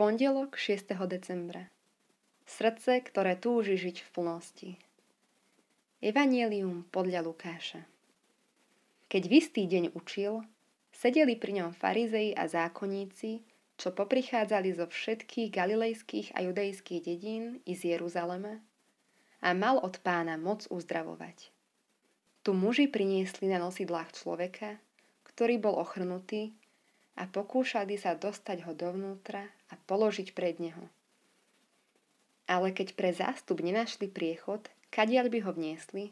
pondelok 6. decembra. Srdce, ktoré túži žiť v plnosti. Evangelium podľa Lukáša. Keď v istý deň učil, sedeli pri ňom farizei a zákonníci, čo poprichádzali zo všetkých galilejských a judejských dedín i z Jeruzalema a mal od pána moc uzdravovať. Tu muži priniesli na nosidlách človeka, ktorý bol ochrnutý a pokúšali sa dostať ho dovnútra a položiť pred neho. Ale keď pre zástup nenašli priechod, kadiaľ by ho vniesli,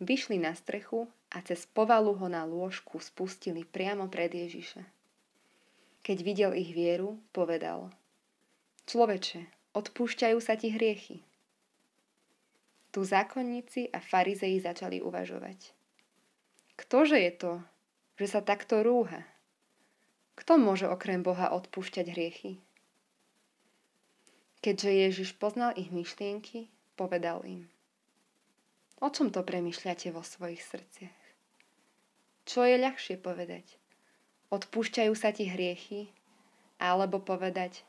vyšli na strechu a cez povalu ho na lôžku spustili priamo pred Ježiša. Keď videl ich vieru, povedal Človeče, odpúšťajú sa ti hriechy. Tu zákonníci a farizei začali uvažovať. Ktože je to, že sa takto rúha? Kto môže okrem Boha odpúšťať hriechy? Keďže Ježiš poznal ich myšlienky, povedal im. O čom to premyšľate vo svojich srdciach? Čo je ľahšie povedať? Odpúšťajú sa ti hriechy? Alebo povedať,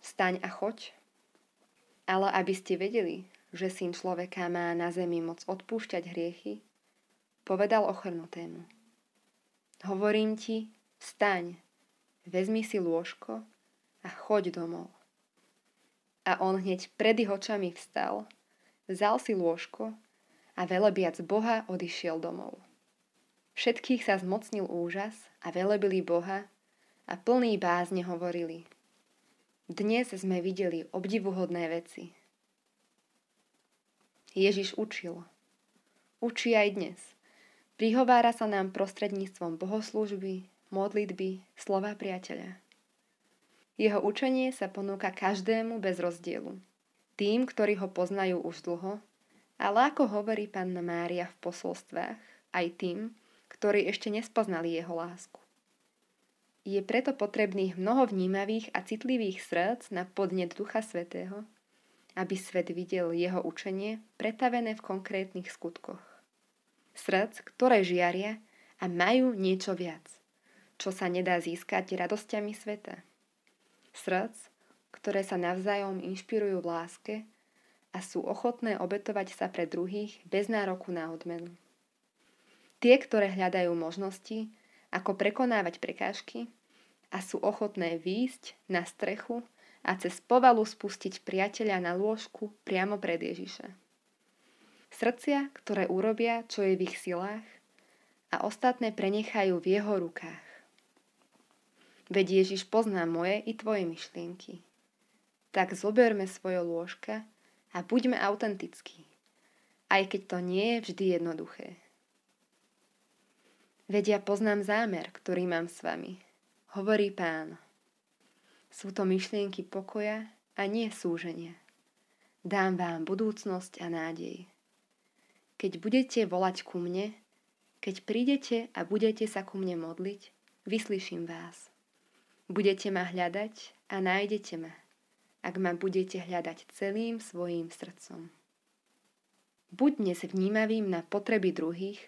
staň a choď? Ale aby ste vedeli, že syn človeka má na zemi moc odpúšťať hriechy, povedal ochrnutému. Hovorím ti, Vstaň, vezmi si lôžko a choď domov. A on hneď pred ich očami vstal, vzal si lôžko a velebiac Boha odišiel domov. Všetkých sa zmocnil úžas a velebili Boha a plný bázne hovorili. Dnes sme videli obdivuhodné veci. Ježiš učil. Učí aj dnes. Prihovára sa nám prostredníctvom bohoslúžby, modlitby, slova priateľa. Jeho učenie sa ponúka každému bez rozdielu. Tým, ktorí ho poznajú už dlho, ale ako hovorí panna Mária v posolstvách, aj tým, ktorí ešte nespoznali jeho lásku. Je preto potrebných mnoho vnímavých a citlivých srdc na podnet Ducha Svetého, aby svet videl jeho učenie pretavené v konkrétnych skutkoch. Srdc, ktoré žiaria a majú niečo viac čo sa nedá získať radosťami sveta. Srdc, ktoré sa navzájom inšpirujú v láske a sú ochotné obetovať sa pre druhých bez nároku na odmenu. Tie, ktoré hľadajú možnosti, ako prekonávať prekážky a sú ochotné výjsť na strechu a cez povalu spustiť priateľa na lôžku priamo pred Ježiša. Srdcia, ktoré urobia, čo je v ich silách a ostatné prenechajú v jeho rukách. Veď Ježiš pozná moje i tvoje myšlienky. Tak zoberme svoje lôžka a buďme autentickí, aj keď to nie je vždy jednoduché. Veď ja poznám zámer, ktorý mám s vami, hovorí pán. Sú to myšlienky pokoja a nie súženia. Dám vám budúcnosť a nádej. Keď budete volať ku mne, keď prídete a budete sa ku mne modliť, vyslyším vás. Budete ma hľadať a nájdete ma, ak ma budete hľadať celým svojim srdcom. Buď dnes vnímavým na potreby druhých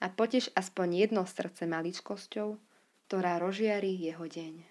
a poteš aspoň jedno srdce maličkosťou, ktorá rozžiari jeho deň.